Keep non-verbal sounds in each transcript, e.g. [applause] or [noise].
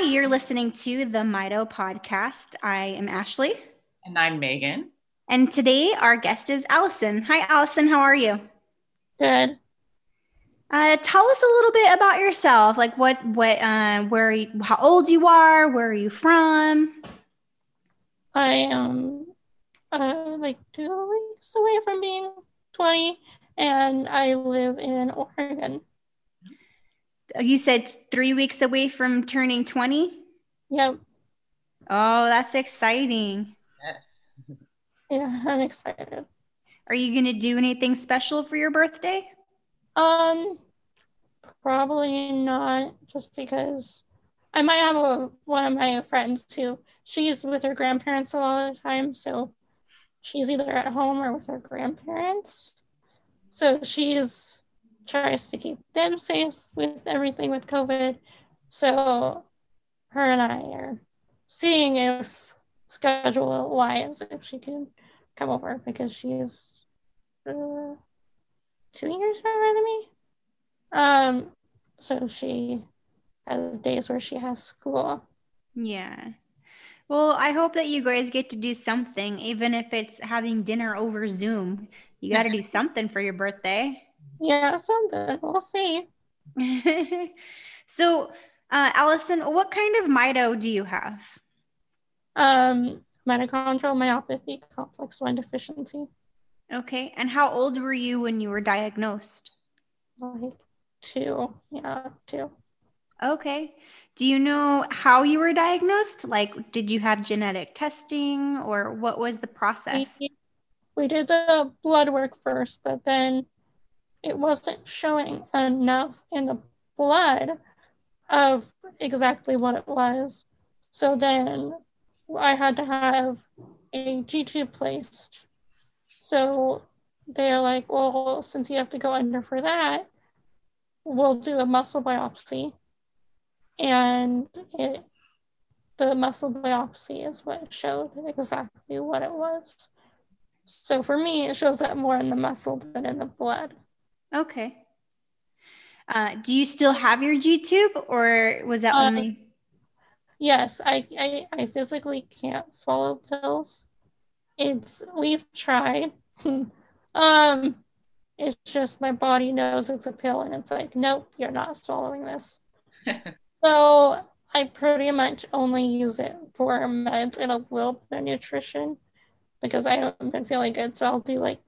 Hi, you're listening to the Mito podcast. I am Ashley. And I'm Megan. And today our guest is Allison. Hi, Allison. How are you? Good. Uh, tell us a little bit about yourself. Like what, what, uh, where, you, how old you are, where are you from? I am uh, like two weeks away from being 20, and I live in Oregon. You said three weeks away from turning 20? Yep. Oh, that's exciting. Yes. [laughs] Yeah, I'm excited. Are you going to do anything special for your birthday? Um, probably not, just because I might have a, one of my friends too. She's with her grandparents a lot of the time, so she's either at home or with her grandparents. So she's tries to keep them safe with everything with COVID. So her and I are seeing if schedule wise if she can come over because she's uh, two years younger than me. Um, so she has days where she has school. Yeah. Well, I hope that you guys get to do something, even if it's having dinner over Zoom. You got to do [laughs] something for your birthday. Yeah, something. We'll see. [laughs] so, uh, Allison, what kind of mito do you have? Um, mitochondrial myopathy, complex 1 deficiency. Okay. And how old were you when you were diagnosed? Like two. Yeah, two. Okay. Do you know how you were diagnosed? Like, did you have genetic testing or what was the process? We, we did the blood work first, but then it wasn't showing enough in the blood of exactly what it was. So then I had to have a G-tube placed. So they're like, well, since you have to go under for that, we'll do a muscle biopsy. And it, the muscle biopsy is what showed exactly what it was. So for me, it shows up more in the muscle than in the blood. Okay. Uh, do you still have your G tube or was that uh, only? Yes, I, I, I physically can't swallow pills. It's, we've tried. [laughs] um, it's just my body knows it's a pill and it's like, nope, you're not swallowing this. [laughs] so I pretty much only use it for meds and a little bit of nutrition because I haven't been feeling good. So I'll do like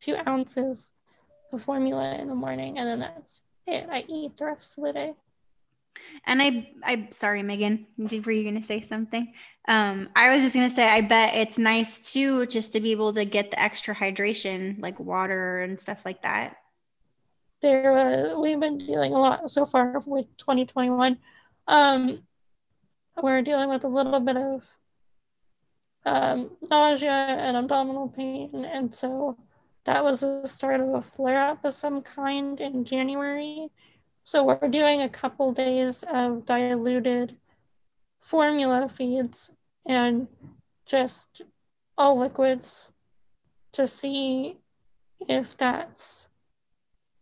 two ounces the formula in the morning, and then that's it. I eat the rest of the day. And I, I'm sorry, Megan, were you going to say something? Um, I was just going to say, I bet it's nice too, just to be able to get the extra hydration, like water and stuff like that. There, uh, we've been dealing a lot so far with 2021. Um, we're dealing with a little bit of um, nausea and abdominal pain, and so that was the start of a flare up of some kind in January. So we're doing a couple days of diluted formula feeds and just all liquids to see if that's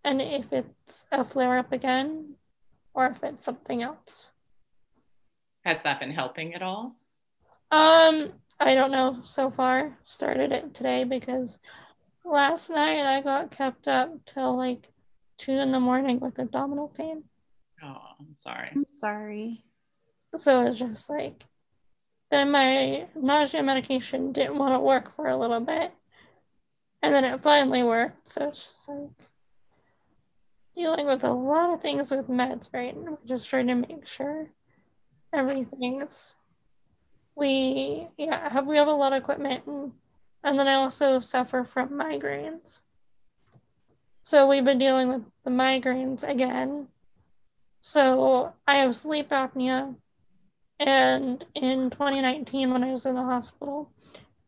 and if it's a flare up again or if it's something else. Has that been helping at all? Um, I don't know so far. Started it today because last night I got kept up till like two in the morning with abdominal pain. Oh, I'm sorry. I'm sorry. So it's just like then my nausea medication didn't want to work for a little bit. And then it finally worked. So it's just like dealing with a lot of things with meds, right? And we're just trying to make sure everything's we yeah, have we have a lot of equipment and and then I also suffer from migraines. So we've been dealing with the migraines again. So I have sleep apnea. And in 2019, when I was in the hospital,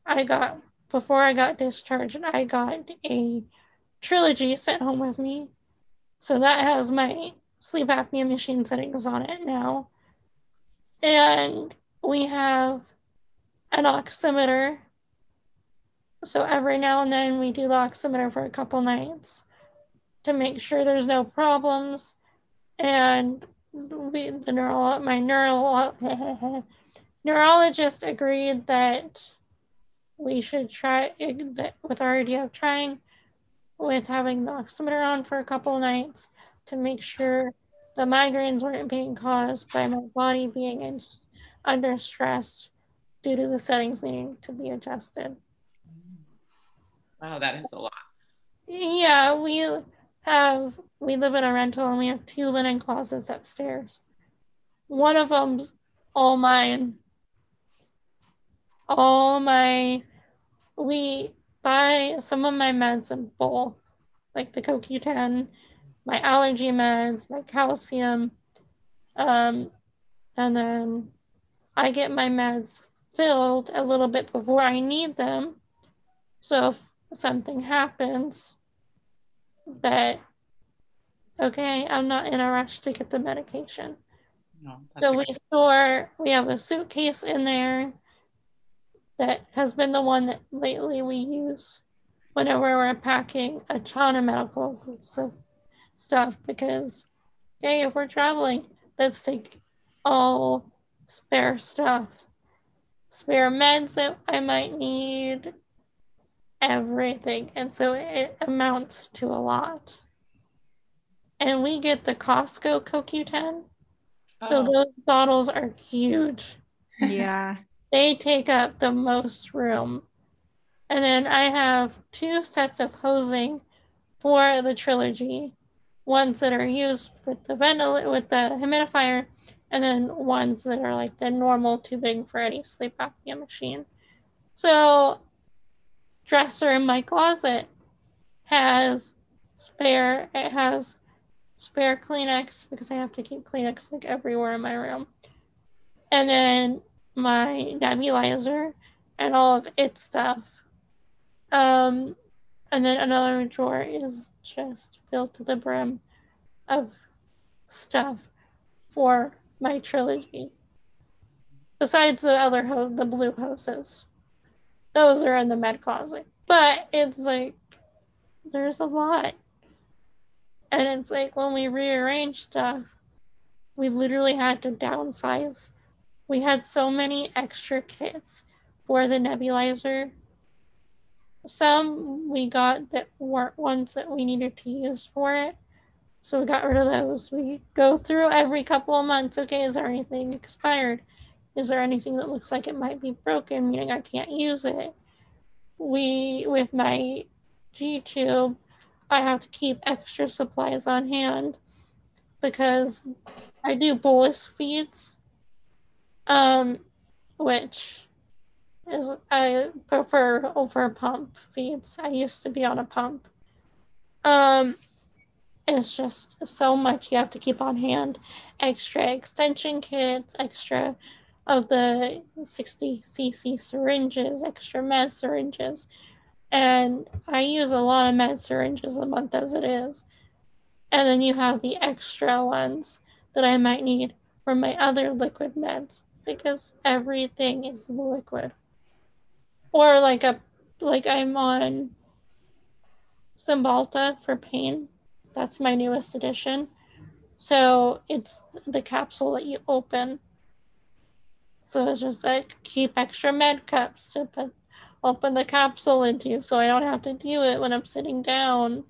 I got, before I got discharged, I got a trilogy sent home with me. So that has my sleep apnea machine settings on it now. And we have an oximeter so every now and then we do the oximeter for a couple nights to make sure there's no problems. And we, the neuro, my neuro, [laughs] neurologist agreed that we should try with our idea of trying with having the oximeter on for a couple nights to make sure the migraines weren't being caused by my body being in, under stress due to the settings needing to be adjusted. Wow, that is a lot. Yeah, we have we live in a rental and we have two linen closets upstairs. One of them's all mine. All my we buy some of my meds in bulk, like the CoQ10, my allergy meds, my calcium, um, and then I get my meds filled a little bit before I need them. So if something happens, that okay, I'm not in a rush to get the medication. No, so we store, we have a suitcase in there that has been the one that lately we use whenever we're packing a ton of medical stuff because, okay if we're traveling, let's take all spare stuff, spare meds that I might need, everything. And so it amounts to a lot. And we get the Costco CoQ10. Oh. So those bottles are huge. Yeah. [laughs] they take up the most room. And then I have two sets of hosing for the trilogy. Ones that are used with the ventil with the humidifier, and then ones that are like the normal too big for any sleep apnea machine. So dresser in my closet has spare it has spare Kleenex because I have to keep Kleenex like everywhere in my room. And then my nebulizer and all of its stuff. Um, and then another drawer is just filled to the brim of stuff for my trilogy. Besides the other ho- the blue hoses those are in the med closet. But it's like there's a lot. And it's like when we rearranged stuff, we literally had to downsize. We had so many extra kits for the nebulizer. Some we got that weren't ones that we needed to use for it. So we got rid of those. We go through every couple of months. Okay, is there anything expired? Is there anything that looks like it might be broken, meaning I can't use it? We, with my G tube, I have to keep extra supplies on hand because I do bolus feeds, um, which is I prefer over pump feeds. I used to be on a pump. Um, it's just so much you have to keep on hand. Extra extension kits, extra of the 60 cc syringes, extra med syringes. And I use a lot of med syringes a month as it is. And then you have the extra ones that I might need for my other liquid meds because everything is liquid. Or like a like I'm on Cymbalta for pain. That's my newest addition. So it's the capsule that you open so it's just like keep extra med cups to put open the capsule into so I don't have to do it when I'm sitting down.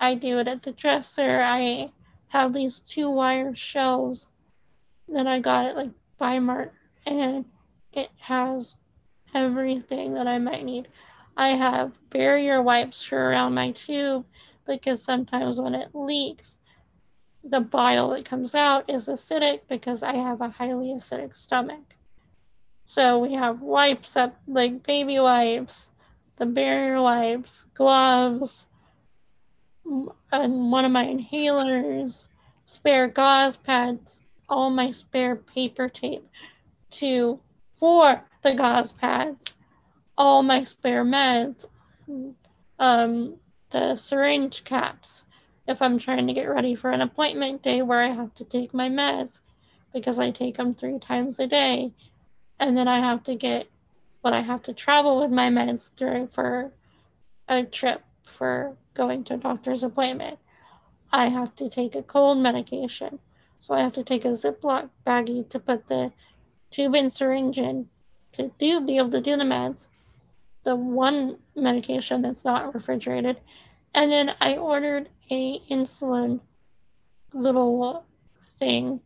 I do it at the dresser. I have these two wire shelves that I got at like Bi-Mart and it has everything that I might need. I have barrier wipes for around my tube because sometimes when it leaks, the bile that comes out is acidic because I have a highly acidic stomach. So we have wipes like baby wipes, the barrier wipes, gloves, and one of my inhalers, spare gauze pads, all my spare paper tape to for the gauze pads, all my spare meds, um, the syringe caps if I'm trying to get ready for an appointment day where I have to take my meds because I take them three times a day and then I have to get what I have to travel with my meds during for a trip for going to a doctor's appointment. I have to take a cold medication. So I have to take a Ziploc baggie to put the tube and syringe in to do be able to do the meds, the one medication that's not refrigerated. And then I ordered a insulin little thing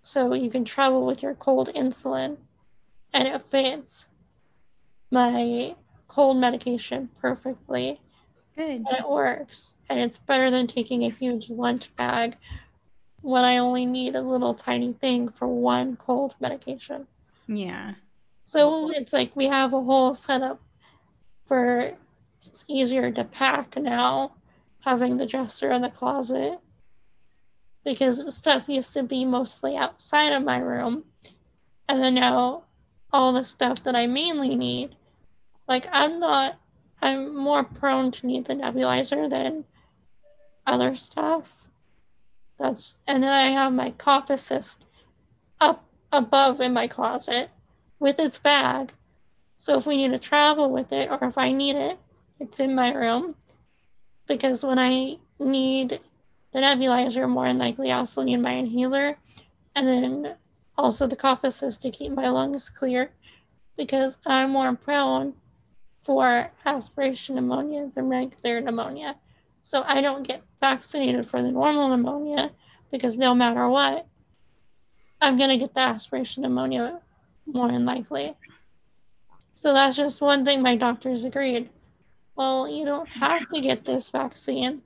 so you can travel with your cold insulin and it fits my cold medication perfectly Good. and it works and it's better than taking a huge lunch bag when i only need a little tiny thing for one cold medication Yeah. so it's like we have a whole setup for it's easier to pack now having the dresser in the closet because the stuff used to be mostly outside of my room and then now all the stuff that i mainly need. Like i'm not i'm more prone to need the nebulizer than other stuff. That's and then i have my cough assist up above in my closet with its bag. So if we need to travel with it or if I need it, it's in my room. Because when I need the nebulizer, more than likely I also need my inhaler and then also the cough assist to keep my lungs clear because I'm more prone for aspiration pneumonia than regular pneumonia. So I don't get vaccinated for the normal pneumonia because no matter what, I'm going to get the aspiration pneumonia more than likely. So that's just one thing my doctors agreed. Well, you don't have to get this vaccine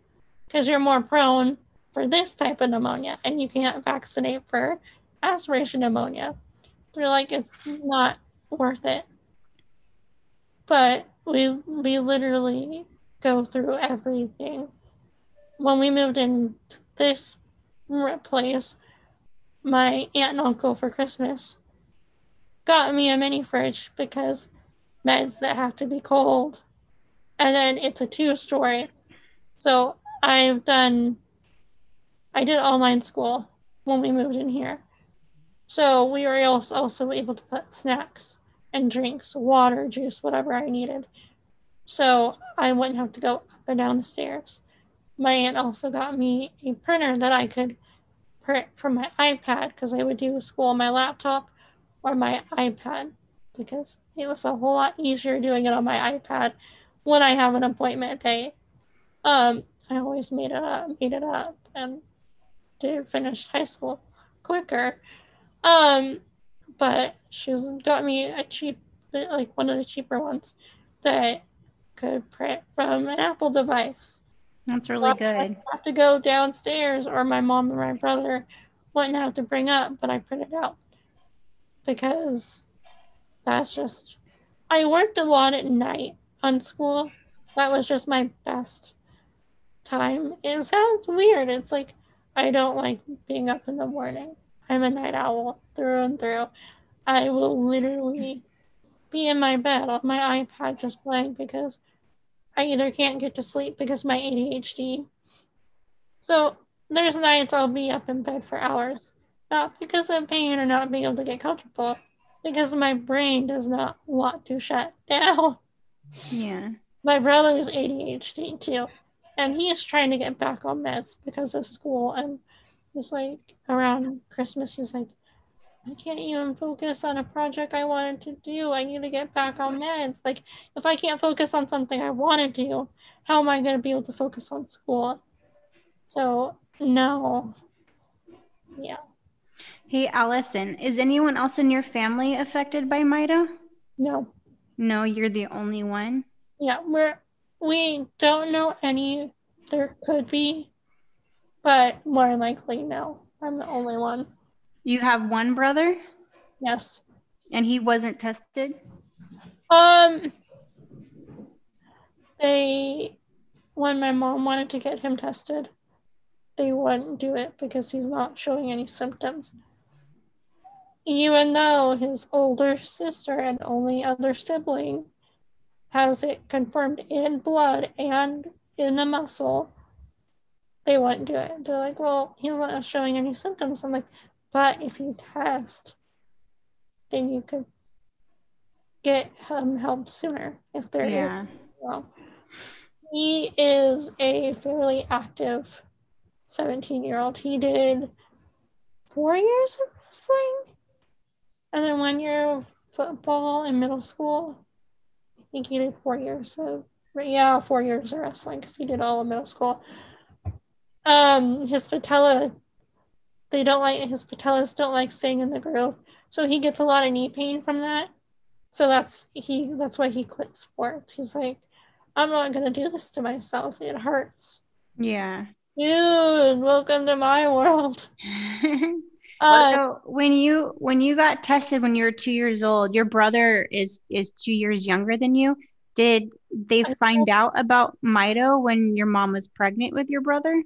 because you're more prone for this type of pneumonia and you can't vaccinate for aspiration pneumonia. They're like, it's not worth it. But we we literally go through everything. When we moved in this place, my aunt and uncle for Christmas got me a mini fridge because meds that have to be cold. And then it's a two story. So I've done, I did online school when we moved in here. So we were also, able to put snacks and drinks, water, juice, whatever I needed. So I wouldn't have to go up and down the stairs. My aunt also got me a printer that I could print from my iPad because I would do school on my laptop or my iPad because it was a whole lot easier doing it on my iPad when I have an appointment day. Um, I always made it up, made it up, and did finish high school quicker. Um, but she's got me a cheap, like one of the cheaper ones that could print from an Apple device. That's really good. I have to go downstairs, or my mom and my brother wouldn't have to bring up, but I print it out because that's just I worked a lot at night on school. That was just my best time. It sounds weird. It's like I don't like being up in the morning. I'm a night owl through and through. I will literally be in my bed on my iPad just playing because I either can't get to sleep because my ADHD. So there's nights I'll be up in bed for hours, not because of pain or not being able to get comfortable, because my brain does not want to shut [laughs] down. Yeah. My brother is ADHD too, and he is trying to get back on meds because of school. And he's like, around Christmas, he's like, I can't even focus on a project I wanted to do. I need to get back on meds. Like, if I can't focus on something I want to do, how am I going to be able to focus on school? So, no. Yeah. Hey, Allison, is anyone else in your family affected by Mito? No. No, you're the only one. Yeah, we're we don't know any. There could be, but more likely no. I'm the only one. You have one brother Yes. and he wasn't tested? Um. They, when my mom wanted to get him tested, they wouldn't do it because he's not showing any symptoms. Even though his older sister and only other sibling has it confirmed in blood and in the muscle, they wouldn't do it. They're like, well, he's not showing any symptoms. I'm like, but if you test, then you could get um, help sooner if there is Yeah. well, he is a fairly active 17 year old. He did four years of wrestling, and then one year of football in middle school. I think he did four years of yeah, four years of wrestling because he did all of middle school. Um, his patella, they don't like his patellas don't like staying in the groove, so he gets a lot of knee pain from that. So that's he. That's why he quit sports. He's like, I'm not gonna do this to myself. It hurts. Yeah. Dude, welcome to my world. [laughs] Uh, so when you when you got tested when you were two years old, your brother is is two years younger than you. Did they find out about Mito when your mom was pregnant with your brother?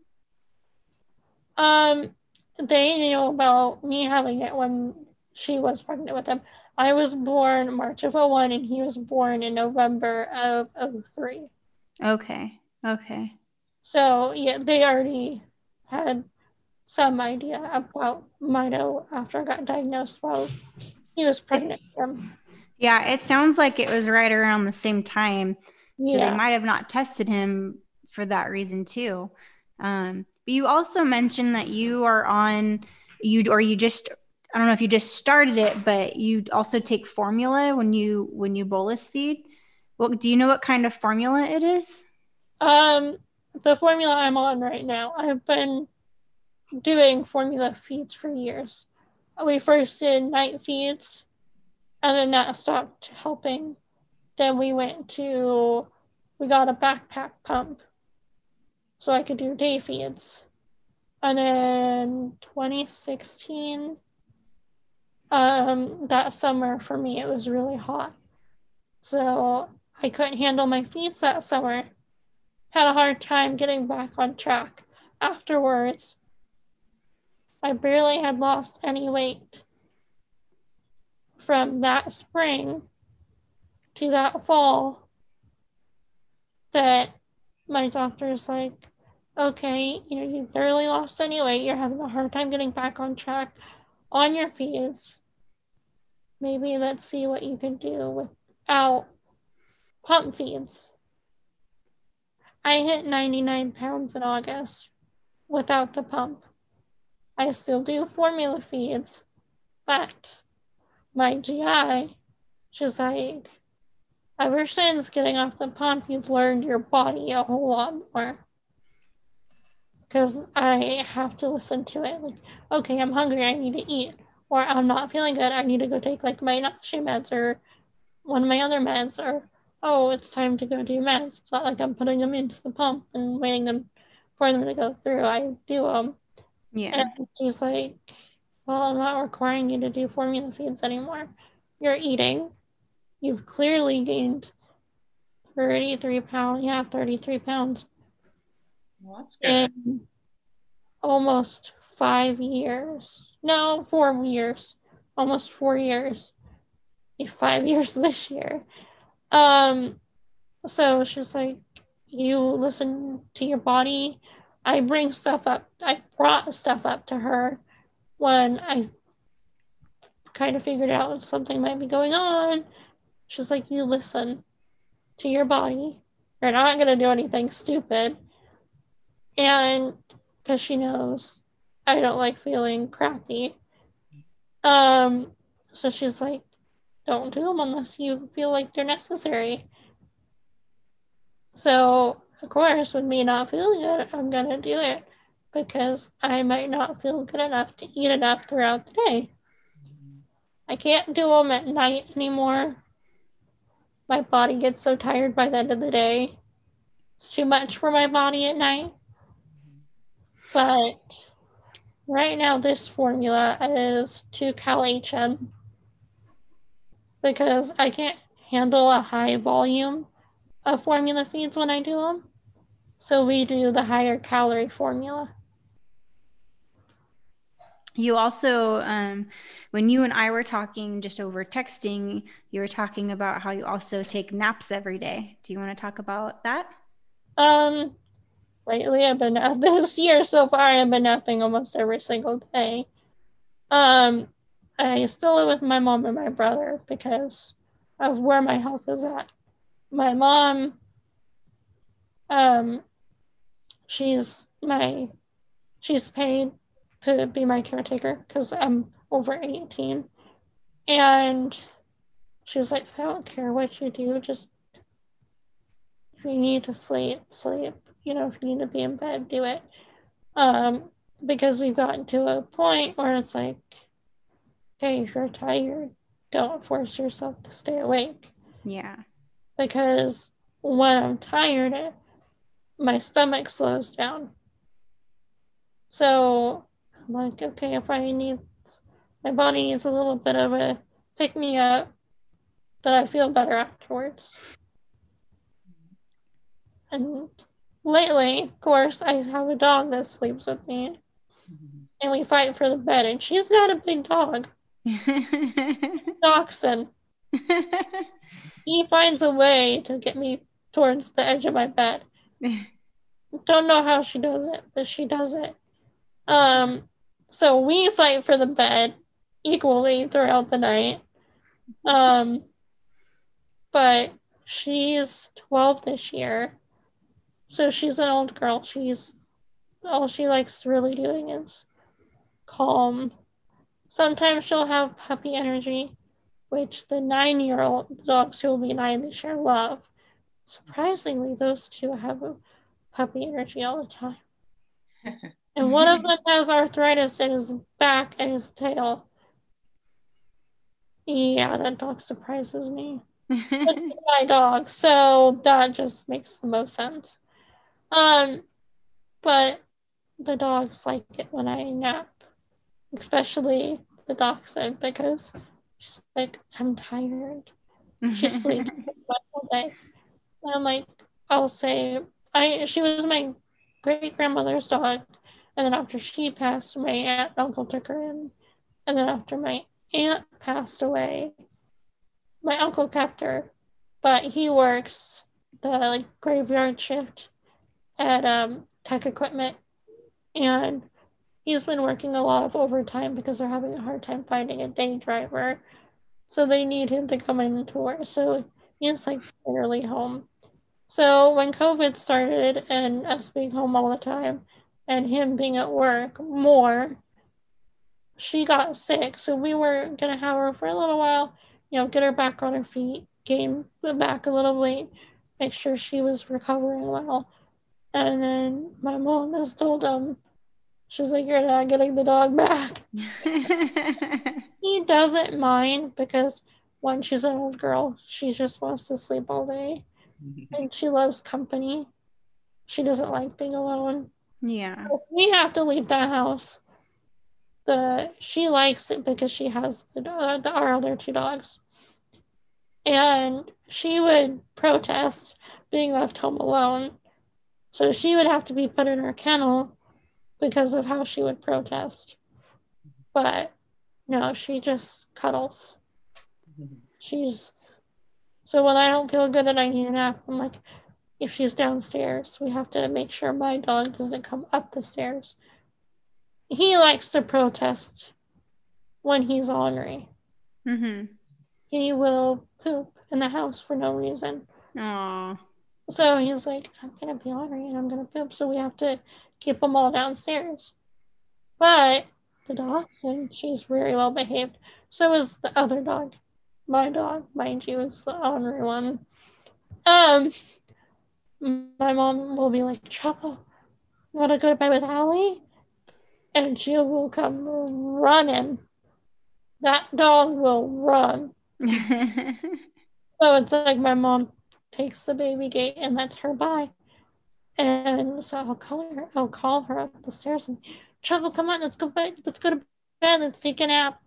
Um, they knew about me having it when she was pregnant with him. I was born March of 01 and he was born in November of 03. Okay. Okay. So yeah, they already had some idea about Mito after I got diagnosed while he was pregnant with him. Yeah, it sounds like it was right around the same time. So Yeah. they might have not tested him for that reason too. Um, but you also mentioned that you are on you or you just I don't know if you just started it, but you also take formula when you when you bolus feed. Well, do you know what kind of formula it is? Um, the formula I'm on right now, I've been doing formula feeds for years. We first did night feeds, and then that stopped helping. Then we went to, we got a backpack pump so I could do day feeds. And then 2016, um, that summer for me, it was really hot. So I couldn't handle my feeds that summer had a hard time getting back on track afterwards. I barely had lost any weight from that spring to that fall that my doctor's like, okay, you know, you barely lost any weight. You're having a hard time getting back on track on your feeds. Maybe let's see what you can do without pump feeds. I hit 99 pounds in August without the pump. I still do formula feeds, but my GI, she's like, ever since getting off the pump, you've learned your body a whole lot more. Because I have to listen to it. Like, okay, I'm hungry, I need to eat. Or I'm not feeling good, I need to go take like my nausea meds or one of my other meds. Or oh, it's time to go do meds. It's not like I'm putting them into the pump and waiting them for them to go through. I do them. Yeah. And she's like, Well, I'm not requiring you to do formula feeds anymore. You're eating. You've clearly gained 33 pounds. Yeah, 33 pounds Well, that's good. in almost five years. No, four years. Almost four years. Five [laughs] years this year. Um, so she's like, you listen to your body. I bring stuff up. I brought stuff up to her when I kind of figured out something might be going on. She's like, you listen to your body. You're not going to do anything stupid. And because she knows I don't like feeling crappy. Um, so she's like, don't do them unless you feel like they're necessary. So, of course, with me not feeling good, I'm gonna do it because I might not feel good enough to eat enough throughout the day. I can't do them at night anymore. My body gets so tired by the end of the day. It's too much for my body at night. But right now, this formula is 2 cal HM because I can't handle a high volume of formula feeds when I do them. So we do the higher calorie formula. You also, um, when you and I were talking just over texting, you were talking about how you also take naps every day. Do you want to talk about that? Um, lately I've been [laughs] this year so far I've been napping almost every single day. Um, I still live with my mom and my brother because of where my health is at. My mom, um, she's my, she's paid to be my caretaker because I'm over 18. And she's like, I don't care what you do, just if you need to sleep, sleep. You know, if you need to be in bed, do it. Um, because we've gotten to a point where it's like, okay, if you're tired, don't force yourself to stay awake. Yeah. Because when I'm tired, my stomach slows down. So I'm like, okay, if I need, my body needs a little bit of a pick me up, that I feel better afterwards. And lately, of course, I have a dog that sleeps with me, and we fight for the bed. And she's not a big dog. [laughs] Dachshund. [laughs] he finds a way to get me towards the edge of my bed. [laughs] Don't know how she does it, but she does it. Um, so we fight for the bed equally throughout the night. Um, but she's 12 this year. So she's an old girl. She's all she likes really doing is calm. Sometimes she'll have puppy energy, which the nine year old dogs who will be nine this year love. Surprisingly, those two have a puppy energy all the time. [laughs] and one of them has arthritis in his back and his tail. Yeah, that dog surprises me. [laughs] it's my dog, so that just makes the most sense. Um, but the dogs like it when I nap, especially the dachshund because she's like, I'm tired. She sleeps all day. And I'm like, I'll say, I she was my great grandmother's dog, and then after she passed, my aunt and uncle took her in, and then after my aunt passed away, my uncle kept her, but he works the like graveyard shift at um, tech equipment, and he's been working a lot of overtime because they're having a hard time finding a day driver, so they need him to come in to work. So he's like barely home. So when COVID started and us being home all the time, and him being at work more, she got sick. So we were gonna have her for a little while, you know, get her back on her feet, gain back a little weight, make sure she was recovering well. And then my mom has told him, she's like, You're not getting the dog back. [laughs] he doesn't mind because when she's an old girl, she just wants to sleep all day. and she loves company. She doesn't like being alone. Yeah. We have to leave that house the she likes it because she has the, uh, the our other two dogs, and she would protest being left home alone. So she would have to be put in her kennel because of how she would protest. But no, she just cuddles. She's so when I don't feel good and I need a nap, I'm like, if she's downstairs, we have to make sure my dog doesn't come up the stairs he likes to protest when he's ornery. Mm-hmm. He will poop in the house for no reason. Aww. So he's like, I'm gonna be ornery and I'm gonna poop. So we have to keep them all downstairs. But the and she's very well behaved. So is the other dog. My dog, mind you, is the ornery one. Um, my mom will be like, Trouble, wanna go to bed with Allie? and she will come running. That dog will run. [laughs] so it's like my mom takes the baby gate and lets her by. And so I'll call her, I'll call her up the stairs and Trouble, come on, let's go bed, let's go to bed, let's take a nap.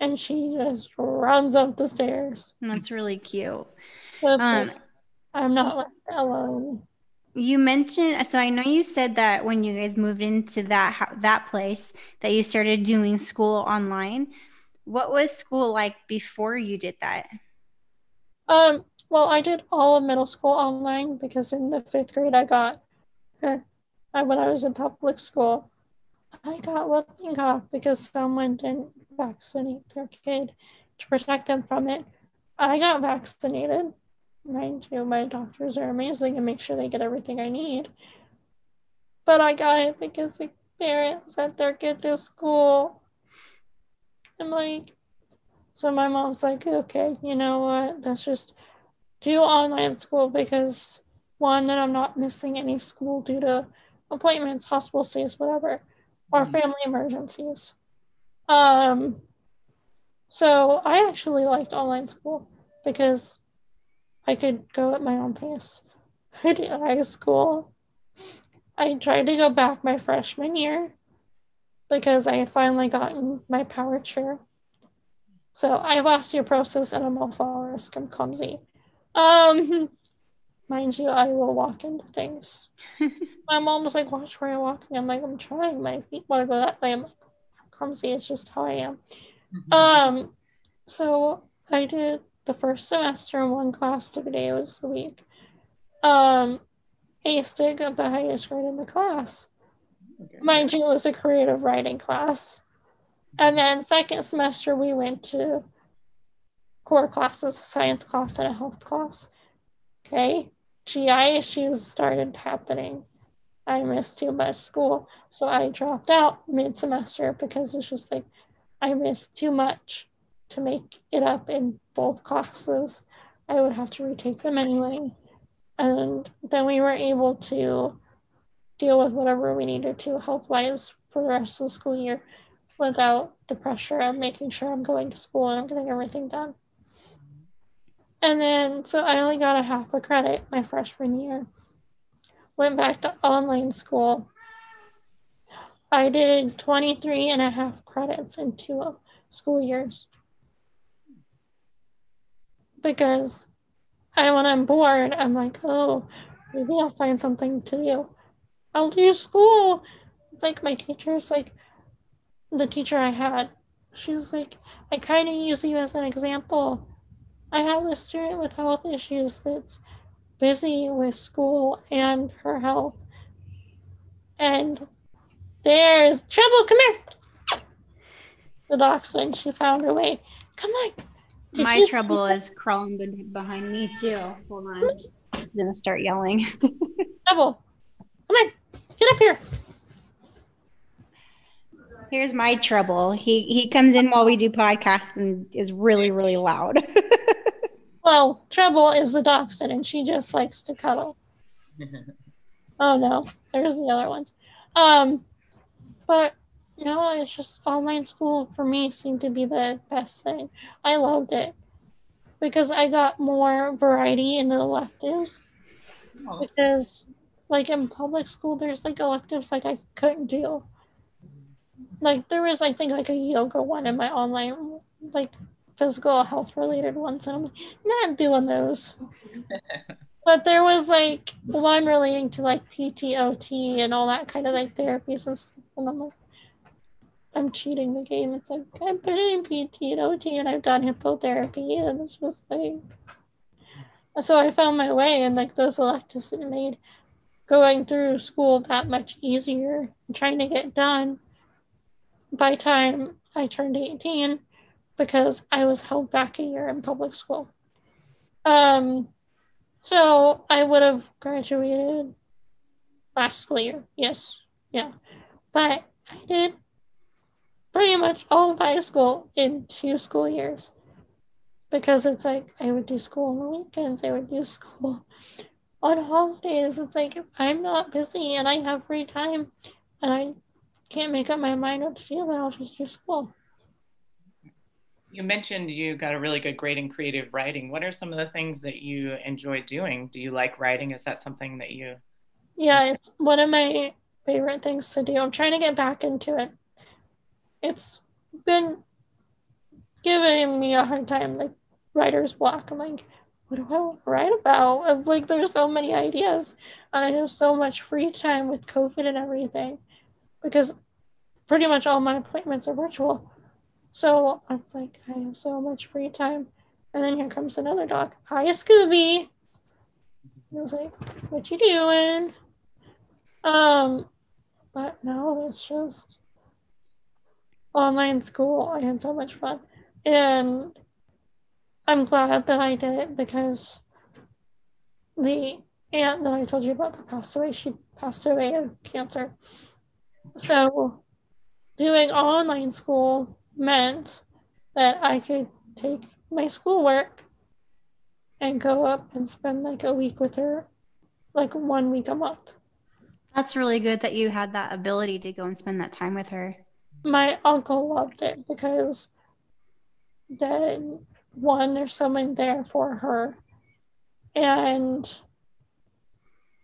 And she just runs up the stairs. That's really cute. Um, I'm not left alone. You mentioned so I know you said that when you guys moved into that that place that you started doing school online. What was school like before you did that? Um, well, I did all of middle school online because in the fifth grade I got, [laughs] when I was in public school, I got whooping cough because someone didn't vaccinate their kid to protect them from it. I got vaccinated mind you, my doctors are amazing and make sure they get everything I need. But I got it because the parents sent their kid to school. I'm like, so my mom's like, okay, you know what? Let's just do online school because one, that I'm not missing any school due to appointments, hospital stays, whatever, or Mhm. family emergencies. Um, so I actually liked online school because I could go at my own pace. I did high school. I tried to go back my freshman year because I had finally gotten my power chair. So I have osteoporosis and I'm all fall risk. I'm clumsy. Um, mind you, I will walk into things. [laughs] my mom was like, "Watch where you're walking." I'm like, "I'm trying. My feet want to go that way." I'm like, "I'm clumsy. It's just how I am." Um, so I did the first semester in one class three days a week. Um, aced it, got the highest grade in the class. Okay. Mind you, it was a creative writing class. And then second semester we went to core classes, a science class and a health class. Okay. GI issues started happening. I missed too much school. So I dropped out mid semester because it's just like I missed too much to make it up in both classes. I would have to retake them anyway. And then we were able to deal with whatever we needed to health wise for the rest of the school year without the pressure of making sure I'm going to school and I'm getting everything done. And then, so I only got a half a credit my freshman year. Went back to online school. I did 23 and a half credits in two school years. Because I, when I'm bored, I'm like, oh, maybe I'll find something to do. I'll do school. It's like my teacher's like, the teacher I had, she's like, I kind of use you as an example. I have a student with health issues that's busy with school and her health. And there's trouble. Come here. The dachshund, she found her way. Come on. Did My trouble is crawling behind me too. Hold on. I'm gonna start yelling. [laughs] Trouble. Come on. Get up here. Here's my trouble. He he comes in while we do podcasts and is really really loud. [laughs] Well, Trouble is the dachshund and she just likes to cuddle. [laughs] Oh no, there's the other ones. Um, but you no, know, it's just online school for me seemed to be the best thing. I loved it because I got more variety in the electives. Oh, Because, like in public school, there's like electives like I couldn't do. Like there was, I think, like a yoga one in my online, like physical health related ones, and I'm like, not doing those. But there was like one relating to like PTOT and all that kind of like therapies and stuff. And I'm like, I'm cheating the game. It's like I've been in PTOT and I've done hippotherapy, and it's just like. So I found my way, and like those electives it made going through school that much easier trying to get done by time I turned 18 because I was held back a year in public school. Um, so I would have graduated last school year. Yes, yeah. But I did pretty much all of high school in two school years because it's like I would do school on the weekends, I would do school on holidays. It's like if I'm not busy and I have free time and I can't make up my mind what to do, then I'll just do school. You mentioned you got a really good grade in creative writing. What are some of the things that you enjoy doing? Do you like writing? Is that something that you? Yeah, it's one of my favorite things to do. I'm trying to get back into it. It's been giving me a hard time, like writer's block. I'm like, what do I write about? It's like there's so many ideas, and I have so much free time with COVID and everything, because pretty much all my appointments are virtual. So I'm like, I have so much free time. And then here comes another dog. Hi, Scooby. I was like, what you doing? Um, but no, it's just online school. I had so much fun. And I'm glad that I did it because the aunt that I told you about that passed away, she passed away of cancer. So doing online school meant that I could take my schoolwork and go up and spend like a week with her, like one week a month. That's really good that you had that ability to go and spend that time with her. My uncle loved it because then one, there's someone there for her. And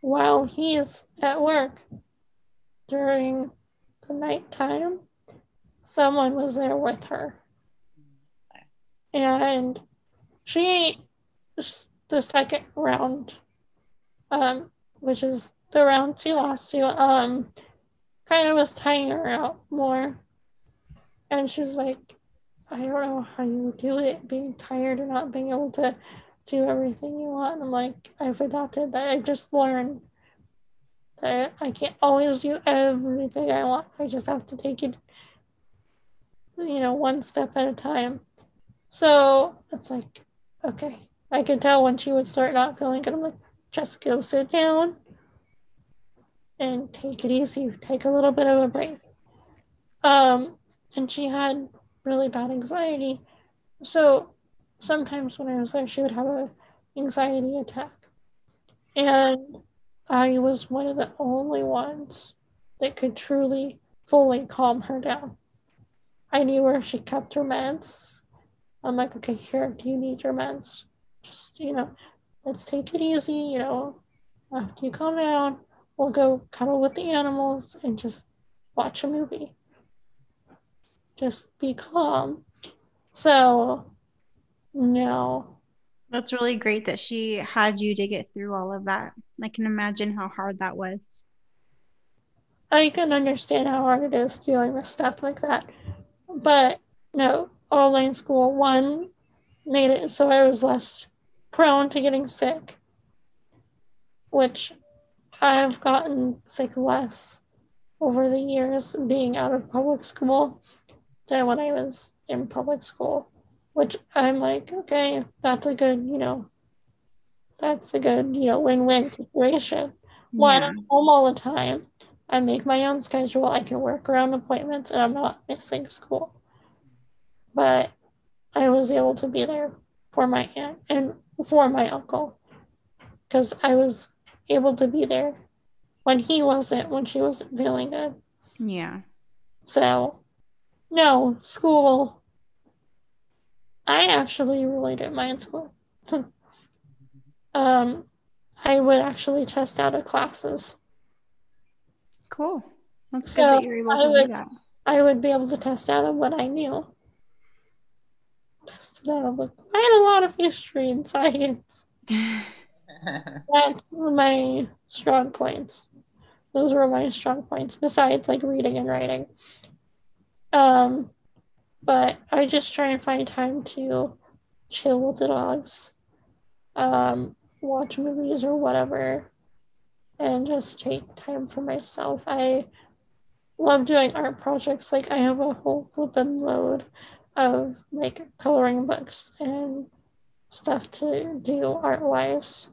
while he's at work during the nighttime, someone was there with her. And she, the second round, um, which is the round she lost to, um, kind of was tying her out more. And she's like, I don't know how you do it, being tired and not being able to do everything you want. And I'm like, I've adopted that. I've just learned that I can't always do everything I want. I just have to take it, you know, one step at a time. So it's like, okay. I could tell when she would start not feeling good. I'm like, just go sit down and take it easy. Take a little bit of a break. Um, and she had really bad anxiety. So sometimes when I was there, she would have a anxiety attack. And I was one of the only ones that could truly fully calm her down. I knew where she kept her meds. I'm like, okay, here, do you need your meds? Just, you know, let's take it easy, you know, after you calm down, we'll go cuddle with the animals and just watch a movie just be calm. So, no. That's really great that she had you to get through all of that. I can imagine how hard that was. I can understand how hard it is dealing with stuff like that. But no, online school, one, made it so I was less prone to getting sick, which I've gotten sick less over the years being out of public school than when I was in public school, which I'm like, okay, that's a good, you know, that's a good, you know, win-win situation. One, I'm home all the time. I make my own schedule. I can work around appointments and I'm not missing school. But I was able to be there for my aunt and for my uncle because I was able to be there when he wasn't, when she wasn't feeling good. Yeah. So no, school. I actually really didn't mind school. [laughs] um, I would actually test out of classes. Cool. That's so good that you're able to I would, do that. I would be able to test out of what I knew. Tested out of like quite a lot of history and science. [laughs] That's my strong points. Those were my strong points, besides like reading and writing. Um, but I just try and find time to chill with the dogs, um, watch movies or whatever, and just take time for myself. I love doing art projects. Like I have a whole flippin' load of like coloring books and stuff to do art wise.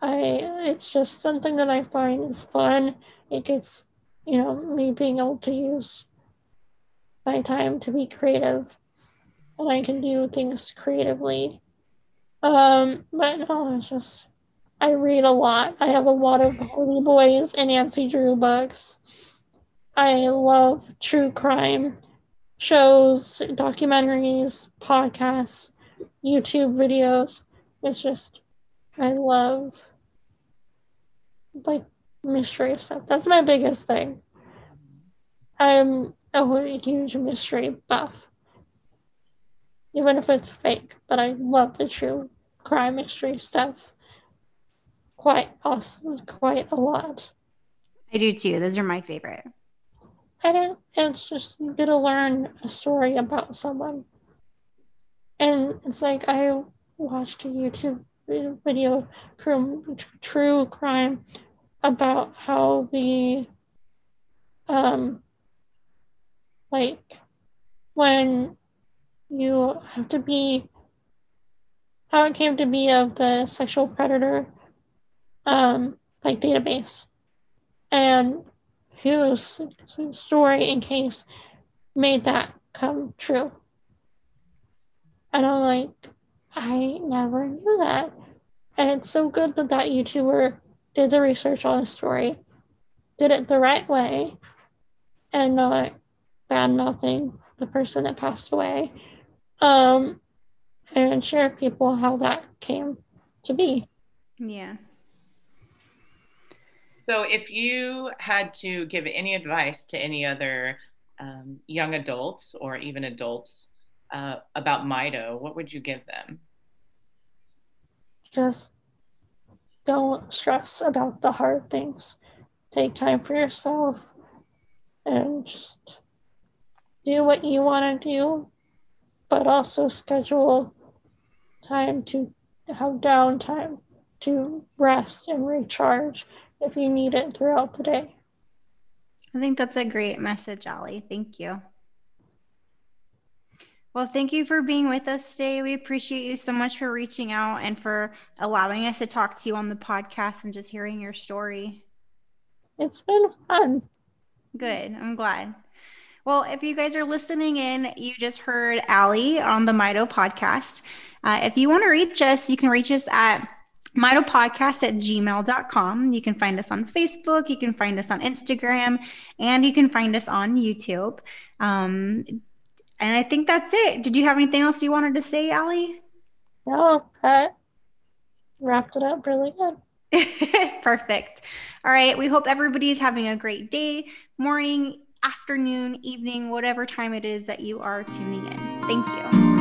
I it's just something that I find is fun. It gets you know me being able to use my time to be creative and I can do things creatively. Um, but no, it's just I read a lot. I have a lot of Hardy Boys and Nancy Drew books. I love true crime shows, documentaries, podcasts, YouTube videos. It's just I love like mystery stuff. That's my biggest thing. I'm a huge mystery buff. Even if it's fake, but I love the true crime mystery stuff quite awesome, quite a lot. I do too. Those are my favorite. And it's just you get to learn a story about someone. And it's like I watched a YouTube video, true, true crime, about how the um like when you have to be how it came to be of the sexual predator um like database and whose story and case made that come true. And I'm like, I never knew that. And it's so good that that YouTuber did the research on the story, did it the right way, and not bad mouthing the person that passed away. Um, and share people how that came to be. Yeah. So, if you had to give any advice to any other um, young adults or even adults uh, about Mito, what would you give them? Just don't stress about the hard things. Take time for yourself and just do what you want to do, but also schedule time to have downtime to rest and recharge if you need it throughout the day. I think that's a great message, Ali. Thank you. Well, thank you for being with us today. We appreciate you so much for reaching out and for allowing us to talk to you on the podcast and just hearing your story. It's been fun. Good. I'm glad. Well, if you guys are listening in, you just heard Ali on the Mito podcast. Uh, if you want to reach us, you can reach us at mitopodcast at gmail.com. You can find us on Facebook, you can find us on Instagram, and you can find us on YouTube. Um, and I think that's it. Did you have anything else you wanted to say, Ali? No, that wrapped it up really good. [laughs] Perfect. All right. We hope everybody's having a great day, morning, afternoon, evening, whatever time it is that you are tuning in. Thank you.